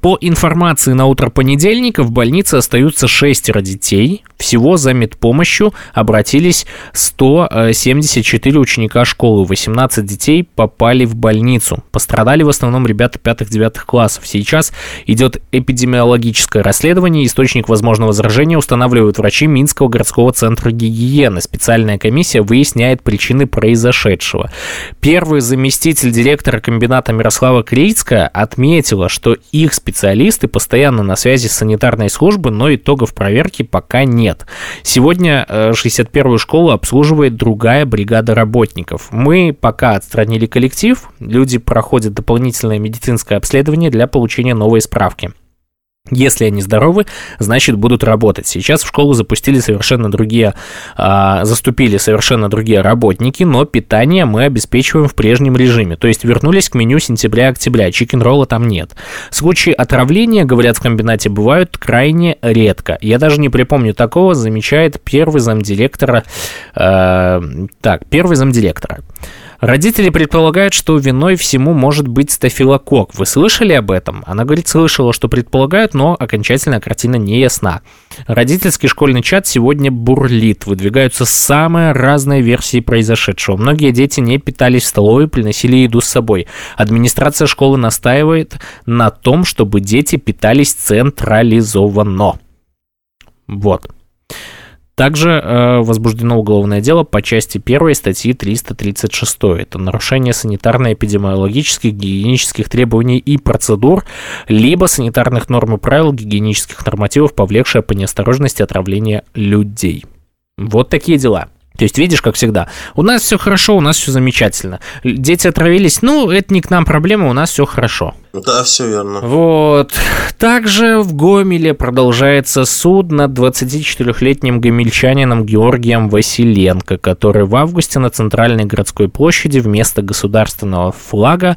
По информации на утро понедельника в больнице остаются шестеро детей. Всего за медпомощью обратились 174 ученика школы. 18 детей попали в больницу. Пострадали в основном ребята 5-9 классов. Сейчас идет эпидемиологическое расследование. Источник возможного заражения устанавливают врачи Минского городского центра гигиены. Специальная комиссия выясняет причины произошедшего. Первый заместитель директора комбината Мирослава Крицкая отметила, что их специалисты постоянно на связи с санитарной службой, но итогов проверки пока нет. Сегодня 61-ю э, школу обслуживает другая бригада работников. Мы пока отстранили коллектив, люди проходят дополнительное медицинское обследование для получения новой справки. Если они здоровы, значит будут работать. Сейчас в школу запустили совершенно другие, а, заступили совершенно другие работники, но питание мы обеспечиваем в прежнем режиме. То есть вернулись к меню сентября-октября, чикен-ролла там нет. Случаи отравления, говорят в комбинате, бывают крайне редко. Я даже не припомню такого, замечает первый замдиректора. Э, так, первый замдиректора. Родители предполагают, что виной всему может быть стафилококк. Вы слышали об этом? Она говорит, слышала, что предполагают, но окончательная картина не ясна. Родительский школьный чат сегодня бурлит. Выдвигаются самые разные версии произошедшего. Многие дети не питались в столовой, приносили еду с собой. Администрация школы настаивает на том, чтобы дети питались централизованно. Вот. Также э, возбуждено уголовное дело по части 1 статьи 336. Это нарушение санитарно-эпидемиологических, гигиенических требований и процедур, либо санитарных норм и правил гигиенических нормативов, повлекшее по неосторожности отравление людей. Вот такие дела. То есть, видишь, как всегда, у нас все хорошо, у нас все замечательно. Дети отравились, ну, это не к нам проблема, у нас все хорошо. Да, все верно. Вот. Также в Гомеле продолжается суд над 24-летним гомельчанином Георгием Василенко, который в августе на центральной городской площади вместо государственного флага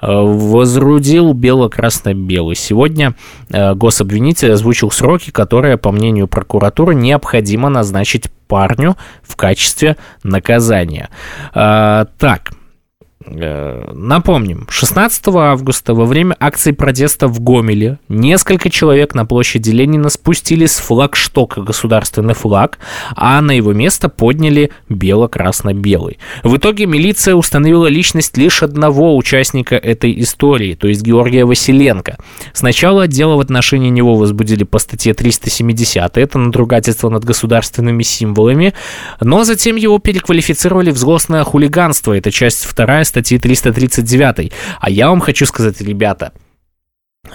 возрудил бело-красно-белый. Сегодня э, гособвинитель озвучил сроки, которые, по мнению прокуратуры, необходимо назначить парню в качестве наказания. А, так, Э, напомним, 16 августа во время акции протеста в Гомеле несколько человек на площади Ленина спустили с флагштока государственный флаг, а на его место подняли бело-красно-белый. В итоге милиция установила личность лишь одного участника этой истории, то есть Георгия Василенко. Сначала дело в отношении него возбудили по статье 370, это надругательство над государственными символами, но затем его переквалифицировали в злостное хулиганство, это часть вторая статьи 339. А я вам хочу сказать, ребята,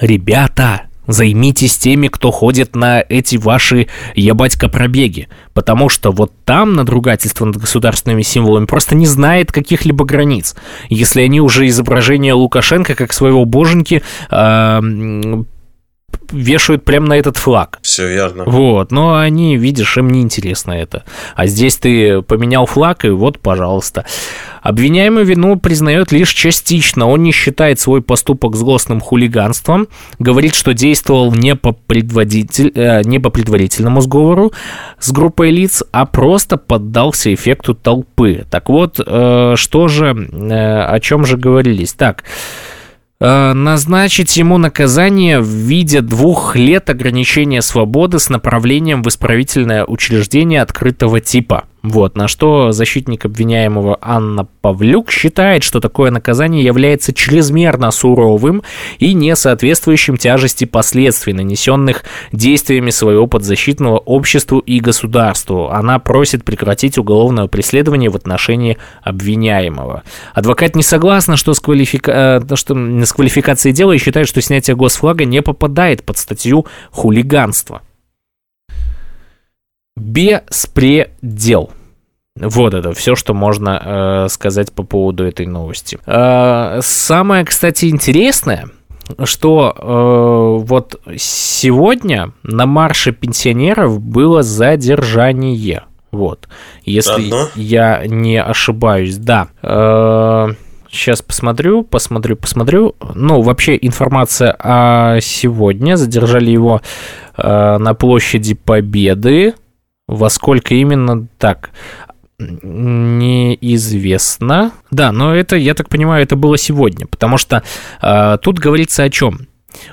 ребята, Займитесь теми, кто ходит на эти ваши ебатька пробеги. Потому что вот там надругательство над государственными символами просто не знает каких-либо границ. Если они уже изображение Лукашенко как своего боженьки э, вешают прямо на этот флаг. Все верно. Вот, но они, видишь, им не интересно это. А здесь ты поменял флаг, и вот, пожалуйста. Обвиняемый вину признает лишь частично. Он не считает свой поступок злостным хулиганством, говорит, что действовал не по, предводитель, э, не по предварительному сговору с группой лиц, а просто поддался эффекту толпы. Так вот, э, что же, э, о чем же говорились? Так, назначить ему наказание в виде двух лет ограничения свободы с направлением в исправительное учреждение открытого типа. Вот, на что защитник обвиняемого Анна Павлюк считает, что такое наказание является чрезмерно суровым и не соответствующим тяжести последствий, нанесенных действиями своего подзащитного обществу и государству. Она просит прекратить уголовное преследование в отношении обвиняемого. Адвокат не согласна, что с, квалифика... Э, что с квалификацией дела и считает, что снятие госфлага не попадает под статью хулиганства. Беспредел. Вот это все, что можно э, сказать по поводу этой новости. Э, самое, кстати, интересное, что э, вот сегодня на марше пенсионеров было задержание. Вот, если Одно? я не ошибаюсь, да. Э, сейчас посмотрю, посмотрю, посмотрю. Ну, вообще информация о сегодня. Задержали его э, на площади Победы во сколько именно так? Неизвестно. Да, но это, я так понимаю, это было сегодня, потому что э, тут говорится о чем?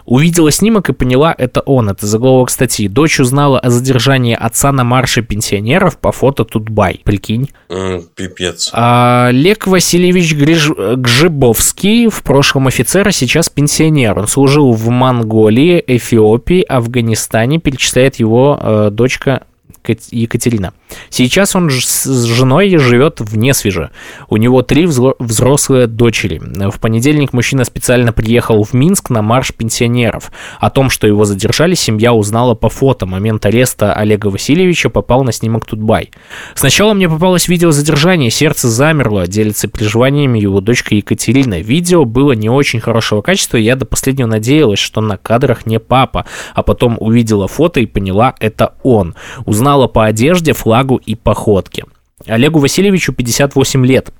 Увидела снимок и поняла, это он. Это заголовок статьи. Дочь узнала о задержании отца на марше пенсионеров по фото Тутбай. Прикинь. Mm, пипец. А, Лек Васильевич Гриж... Гжибовский, в прошлом офицер, а сейчас пенсионер. Он служил в Монголии, Эфиопии, Афганистане. Перечисляет его э, дочка Екатерина. Сейчас он с женой живет в Несвеже. У него три взрослые дочери. В понедельник мужчина специально приехал в Минск на марш пенсионеров. О том, что его задержали, семья узнала по фото. Момент ареста Олега Васильевича попал на снимок Тутбай. Сначала мне попалось видео задержания, сердце замерло, делится переживаниями его дочка Екатерина. Видео было не очень хорошего качества, я до последнего надеялась, что на кадрах не папа, а потом увидела фото и поняла, это он. Узнала по одежде, флаг флагу и походке. Олегу Васильевичу 58 лет.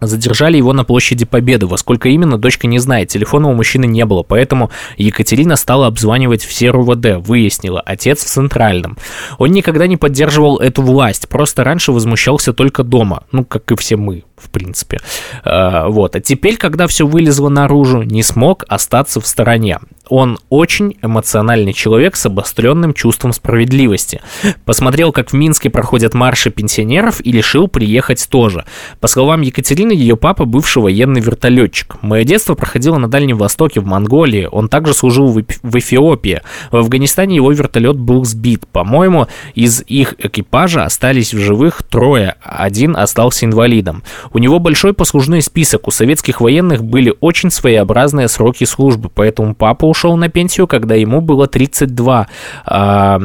Задержали его на площади Победы. Во сколько именно, дочка не знает. Телефона у мужчины не было, поэтому Екатерина стала обзванивать все РУВД. Выяснила, отец в Центральном. Он никогда не поддерживал эту власть, просто раньше возмущался только дома. Ну, как и все мы, в принципе. Э, вот. А теперь, когда все вылезло наружу, не смог остаться в стороне. Он очень эмоциональный человек с обостренным чувством справедливости. Посмотрел, как в Минске проходят марши пенсионеров и решил приехать тоже. По словам Екатерины, ее папа бывший военный вертолетчик. Мое детство проходило на Дальнем Востоке, в Монголии. Он также служил в, в Эфиопии. В Афганистане его вертолет был сбит. По-моему, из их экипажа остались в живых трое, один остался инвалидом. У него большой послужной список. У советских военных были очень своеобразные сроки службы, поэтому папа ушел на пенсию, когда ему было 32. А,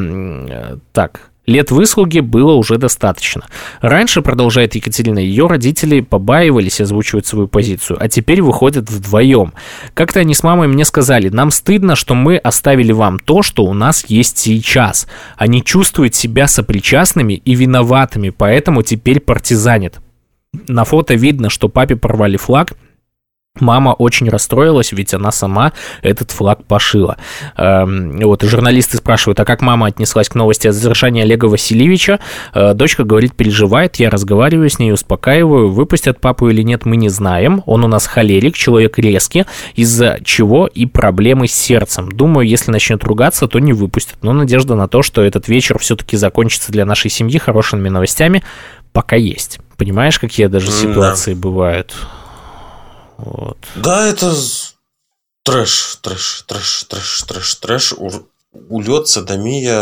так, Лет выслуги было уже достаточно. Раньше, продолжает Екатерина, ее родители побаивались озвучивать свою позицию, а теперь выходят вдвоем. Как-то они с мамой мне сказали, нам стыдно, что мы оставили вам то, что у нас есть сейчас. Они чувствуют себя сопричастными и виноватыми, поэтому теперь партизанят. На фото видно, что папе порвали флаг, Мама очень расстроилась, ведь она сама этот флаг пошила. Эм, вот, журналисты спрашивают, а как мама отнеслась к новости о задержании Олега Васильевича? Э, дочка говорит, переживает, я разговариваю с ней, успокаиваю, выпустят папу или нет, мы не знаем. Он у нас холерик, человек резкий, из-за чего и проблемы с сердцем. Думаю, если начнет ругаться, то не выпустят. Но надежда на то, что этот вечер все-таки закончится для нашей семьи хорошими новостями, пока есть. Понимаешь, какие даже ситуации да. бывают? Вот. Да, это трэш, трэш, трэш, трэш, трэш, трэш. Улет, садомия,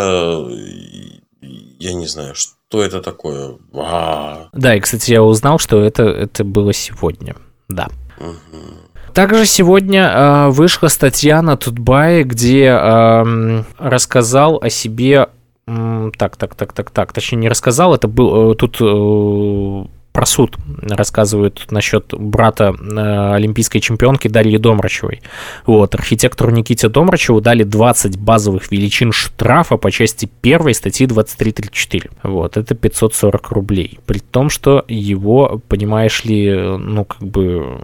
я не знаю, что это такое. А-а-а. Да, и, кстати, я узнал, что это, это было сегодня. Да. Угу. Также сегодня э, вышла статья на Тутбае, где э, рассказал о себе так, так, так, так, так, точнее не рассказал, это был э, тут э, про суд рассказывают насчет брата э, олимпийской чемпионки Дарьи Домрачевой. Вот, архитектору Никите Домрачеву дали 20 базовых величин штрафа по части первой статьи 2334. Вот, это 540 рублей. При том, что его, понимаешь ли, ну, как бы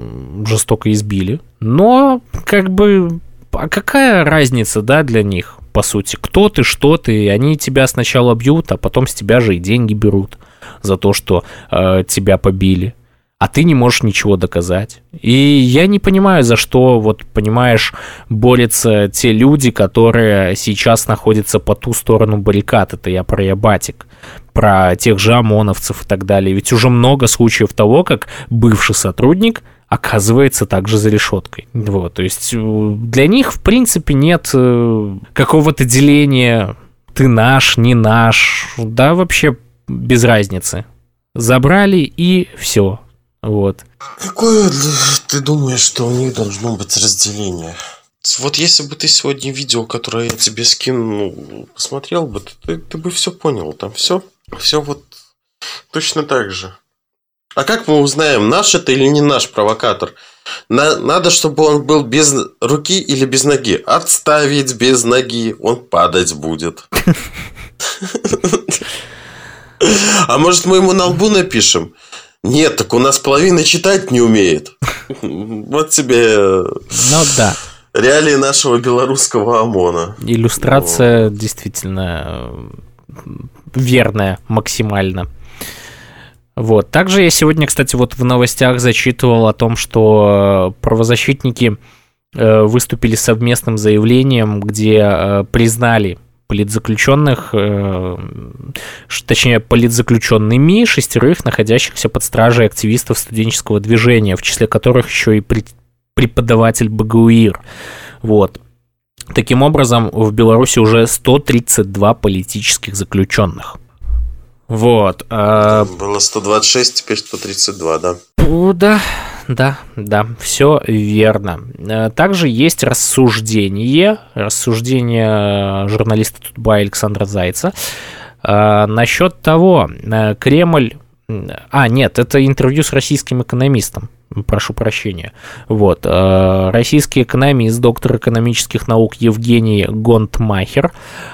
жестоко избили. Но, как бы, а какая разница, да, для них? По сути, кто ты, что ты, и они тебя сначала бьют, а потом с тебя же и деньги берут за то, что э, тебя побили, а ты не можешь ничего доказать. И я не понимаю, за что, вот, понимаешь, борются те люди, которые сейчас находятся по ту сторону баррикад. Это я про Ябатик, про тех же ОМОНовцев и так далее. Ведь уже много случаев того, как бывший сотрудник оказывается также за решеткой. Вот, то есть э, для них, в принципе, нет э, какого-то деления ты наш, не наш, да, вообще без разницы. Забрали и все. Вот. Какое ты думаешь, что у них должно быть разделение? Вот если бы ты сегодня видео, которое я тебе скинул, посмотрел бы, ты, ты бы все понял. Там все, все вот точно так же. А как мы узнаем, наш это или не наш провокатор? На, надо, чтобы он был без руки или без ноги. Отставить без ноги, он падать будет. А может, мы ему на лбу напишем? Нет, так у нас половина читать не умеет. Вот тебе... Ну да. Реалии нашего белорусского ОМОНа. Иллюстрация действительно верная максимально. Вот. Также я сегодня, кстати, вот в новостях зачитывал о том, что правозащитники э, выступили совместным заявлением, где э, признали политзаключенных, э, точнее, политзаключенными шестерых, находящихся под стражей активистов студенческого движения, в числе которых еще и преподаватель БГУИР. Вот. Таким образом, в Беларуси уже 132 политических заключенных. Вот. А... Было 126, теперь 132, да? Да, да, да, все верно. Э, также есть рассуждение, рассуждение журналиста Тутба Александра Зайца э, насчет того, э, Кремль... А, нет, это интервью с российским экономистом прошу прощения. Вот. Российский экономист, доктор экономических наук Евгений Гонтмахер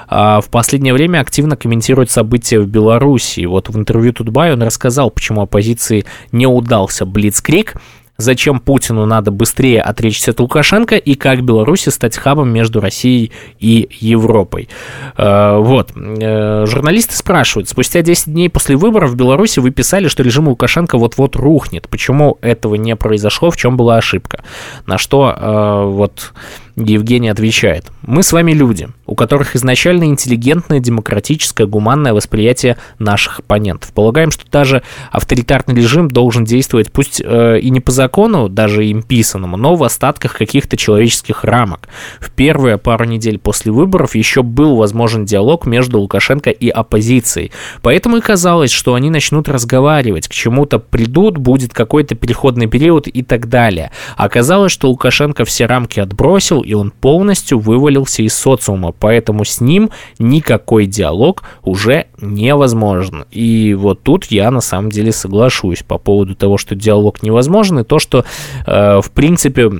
в последнее время активно комментирует события в Беларуси. Вот в интервью Тутбай он рассказал, почему оппозиции не удался Блицкрик, зачем Путину надо быстрее отречься от Лукашенко и как Беларуси стать хабом между Россией и Европой. Э, вот. Э, журналисты спрашивают, спустя 10 дней после выборов в Беларуси вы писали, что режим Лукашенко вот-вот рухнет. Почему этого не произошло, в чем была ошибка? На что э, вот Евгений отвечает. Мы с вами люди, у которых изначально интеллигентное, демократическое, гуманное восприятие наших оппонентов. Полагаем, что даже авторитарный режим должен действовать, пусть э, и не по закону, даже им писанному, но в остатках каких-то человеческих рамок. В первые пару недель после выборов еще был возможен диалог между Лукашенко и оппозицией. Поэтому и казалось, что они начнут разговаривать, к чему-то придут, будет какой-то переходный период и так далее. Оказалось, что Лукашенко все рамки отбросил, и он полностью вывалился из социума, поэтому с ним никакой диалог уже невозможен. И вот тут я на самом деле соглашусь по поводу того, что диалог невозможен, и то, что, э, в принципе,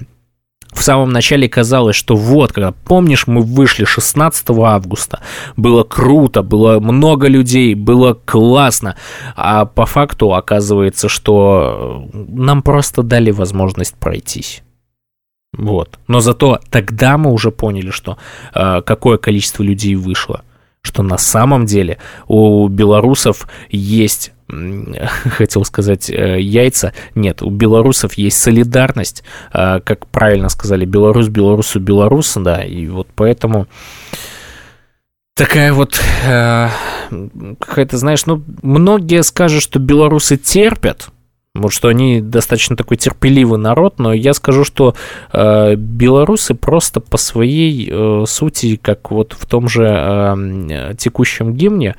в самом начале казалось, что вот, когда, помнишь, мы вышли 16 августа, было круто, было много людей, было классно, а по факту оказывается, что нам просто дали возможность пройтись. Вот. Но зато тогда мы уже поняли, что э, какое количество людей вышло. Что на самом деле у белорусов есть хотел сказать э, яйца. Нет, у белорусов есть солидарность, э, как правильно сказали, белорус белорусу белорус, да, и вот поэтому такая вот э, какая-то, знаешь, ну, многие скажут, что белорусы терпят, вот что они достаточно такой терпеливый народ, но я скажу, что э, белорусы просто по своей э, сути, как вот в том же э, текущем гимне,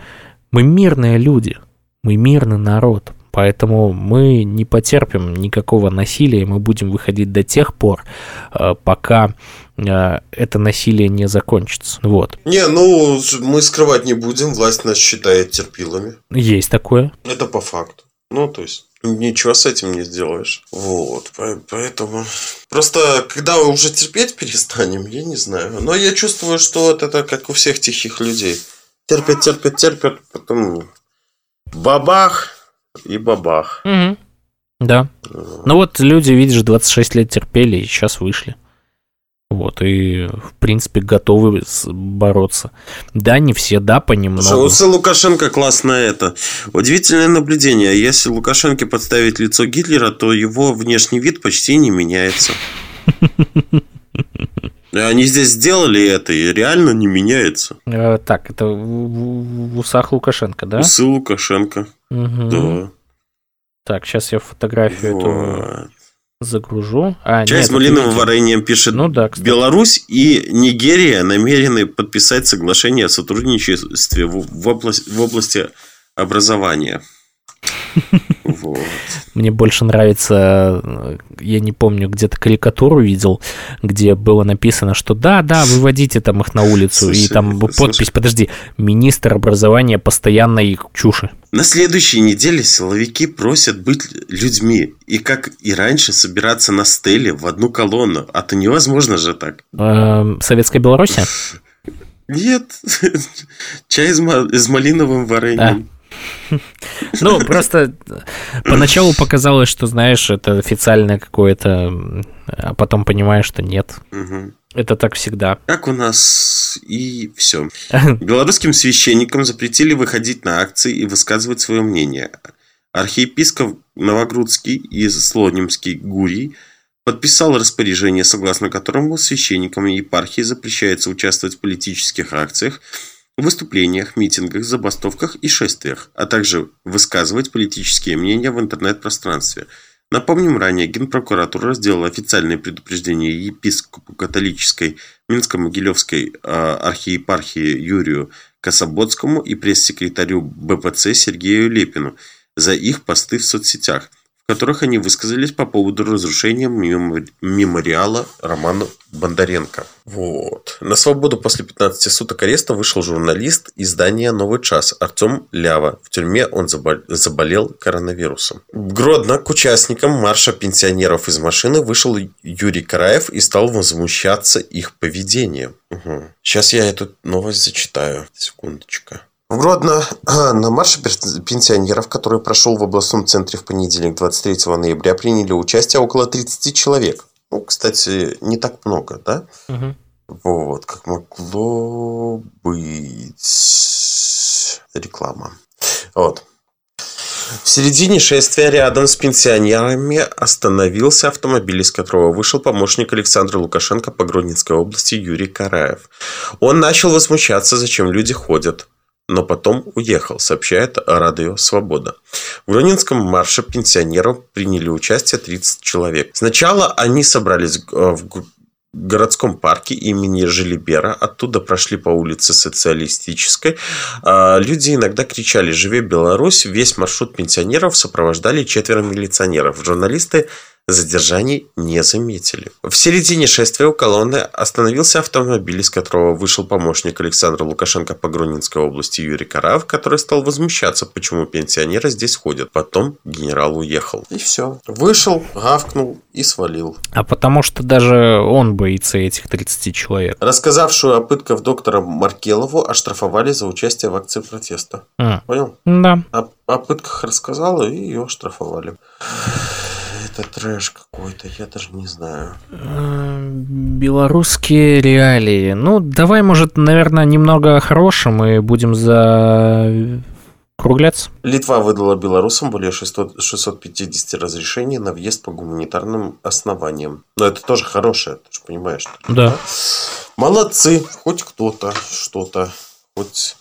мы мирные люди, мы мирный народ, поэтому мы не потерпим никакого насилия, мы будем выходить до тех пор, э, пока э, это насилие не закончится. Вот. Не, ну мы скрывать не будем, власть нас считает терпилами. Есть такое. Это по факту. Ну, то есть ничего с этим не сделаешь. Вот, поэтому... Просто, когда уже терпеть перестанем, я не знаю. Но я чувствую, что вот это как у всех тихих людей. Терпят, терпят, терпят, потом бабах и бабах. Угу. Да. Ну вот люди, видишь, 26 лет терпели и сейчас вышли. Вот, и, в принципе, готовы бороться. Да, не все, да, понемногу. У Лукашенко классное это. Удивительное наблюдение. Если Лукашенко подставить лицо Гитлера, то его внешний вид почти не меняется. Они здесь сделали это, и реально не меняется. Э, так, это в усах Лукашенко, да? Усы Лукашенко, да. Так, сейчас я фотографию эту загружу. А, Чай нет, с малиновым вареньем пишет. Ну да, кстати. Беларусь и Нигерия намерены подписать соглашение о сотрудничестве в, в, область, в области образования. Вот. Мне больше нравится, э, я не помню, где-то карикатуру видел, где было написано, что да, да, выводите там их на улицу, слушай, и там подпись, слушай. подожди, министр образования постоянной чуши. На следующей неделе силовики просят быть людьми и, как и раньше, собираться на стеле в одну колонну. А то невозможно же так. Эм, Советская Беларусь? Нет, чай с малиновым вареньем. Ну, просто поначалу показалось, что, знаешь, это официальное какое-то, а потом понимаешь, что нет. Это так всегда. Как у нас и все. Белорусским священникам запретили выходить на акции и высказывать свое мнение. Архиепископ Новогрудский и Слонимский Гурий подписал распоряжение, согласно которому священникам епархии запрещается участвовать в политических акциях, выступлениях, митингах, забастовках и шествиях, а также высказывать политические мнения в интернет-пространстве. Напомним, ранее Генпрокуратура сделала официальное предупреждение епископу католической Минско-Могилевской э, архиепархии Юрию Кособотскому и пресс-секретарю БПЦ Сергею Лепину за их посты в соцсетях – в которых они высказались по поводу разрушения мемориала Романа Бондаренко. Вот. На свободу после 15 суток ареста вышел журналист издания «Новый час» Артем Лява. В тюрьме он заболел коронавирусом. Гродно к участникам марша пенсионеров из машины вышел Юрий Караев и стал возмущаться их поведением. Угу. Сейчас я эту новость зачитаю. Секундочка. В Гродно на марше пенсионеров, который прошел в областном центре в понедельник, 23 ноября, приняли участие около 30 человек. Ну, кстати, не так много, да? Мгм. Вот, как могло быть реклама. Вот. В середине шествия рядом с пенсионерами остановился автомобиль, из которого вышел помощник Александра Лукашенко по Гродненской области Юрий Караев. Он начал возмущаться, зачем люди ходят, но потом уехал, сообщает радио «Свобода». В Гродненском марше пенсионеров приняли участие 30 человек. Сначала они собрались э, в городском парке имени Желибера. Оттуда прошли по улице Социалистической. А, Люди иногда кричали «Живи Беларусь!». Весь маршрут пенсионеров сопровождали четверо милиционеров. Журналисты задержаний не заметили. В середине шествия у колонны остановился автомобиль, из которого вышел помощник Александра Лукашенко по Гродненской области Юрий Караев, который стал возмущаться, почему пенсионеры здесь ходят. Потом генерал уехал. И все. Вышел, гавкнул и свалил. А потому что даже он боится этих 30 человек. Рассказавшую о пытках доктора Маркелову оштрафовали за участие в акции протеста. М, Понял? Да. О, о пытках рассказала и ее оштрафовали. Это трэш какой-то, я даже не знаю. Э, Белорусские реалии. Ну, давай, может, наверное, немного о хорошем и будем за кругляться. Литва выдала белорусам более 600 650 разрешений на въезд по гуманитарным основаниям. Но это тоже хорошее, ты же понимаешь. Да. Литва- Молодцы, хоть кто-то, что-то. Хоть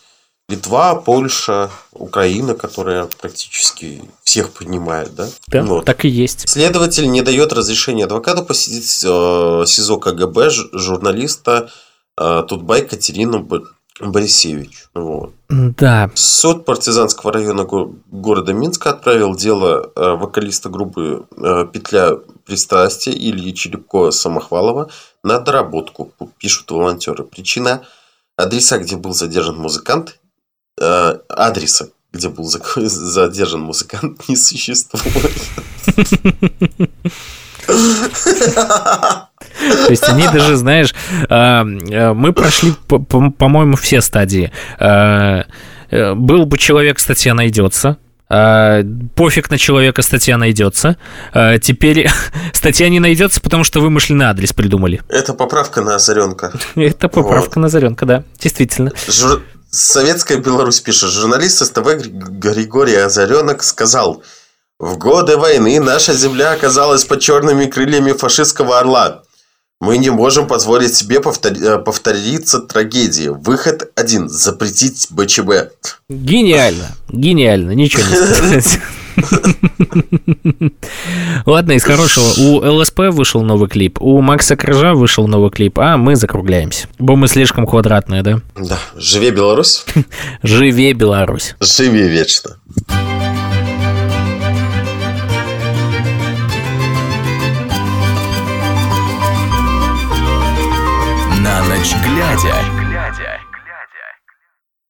Литва, Польша, Украина, которая практически всех понимает, да? Да, Вот. так и есть. Следователь не дает разрешения адвокату посетить э, СИЗО КГБ журналиста э, Тутбай Катерину Борисевич. Вот. Да. Суд партизанского района го- города Минска отправил дело э, вокалиста группы э, «Петля пристрастия» Ильи Черепкова-Самохвалова на доработку, пишут волонтеры. Причина – адреса, где был задержан музыкант, э, адреса, где был задержан музыкант, не существует. То есть они даже, знаешь, а, а, мы прошли, по- по- по-моему, все стадии. Э, Был бы человек, статья найдется. Пофиг на человека, статья найдется. Теперь статья не найдется, потому что вымышленный адрес придумали. Это поправка на Озаренка. Это поправка на Заренка, да, действительно. Жур- Советская Беларусь пишет. Журналист СТВ Гри- Григорий Озаренок сказал, в годы войны наша земля оказалась под черными крыльями фашистского орла. Мы не можем позволить себе повтор- э, повториться трагедии. Выход один – запретить БЧБ. Гениально, гениально, ничего не сказать. Ладно, из хорошего. У ЛСП вышел новый клип, у Макса Крыжа вышел новый клип, а мы закругляемся. Бо мы слишком квадратные, да? Да, живи Беларусь, Живе Беларусь. живи вечно. На ночь глядя.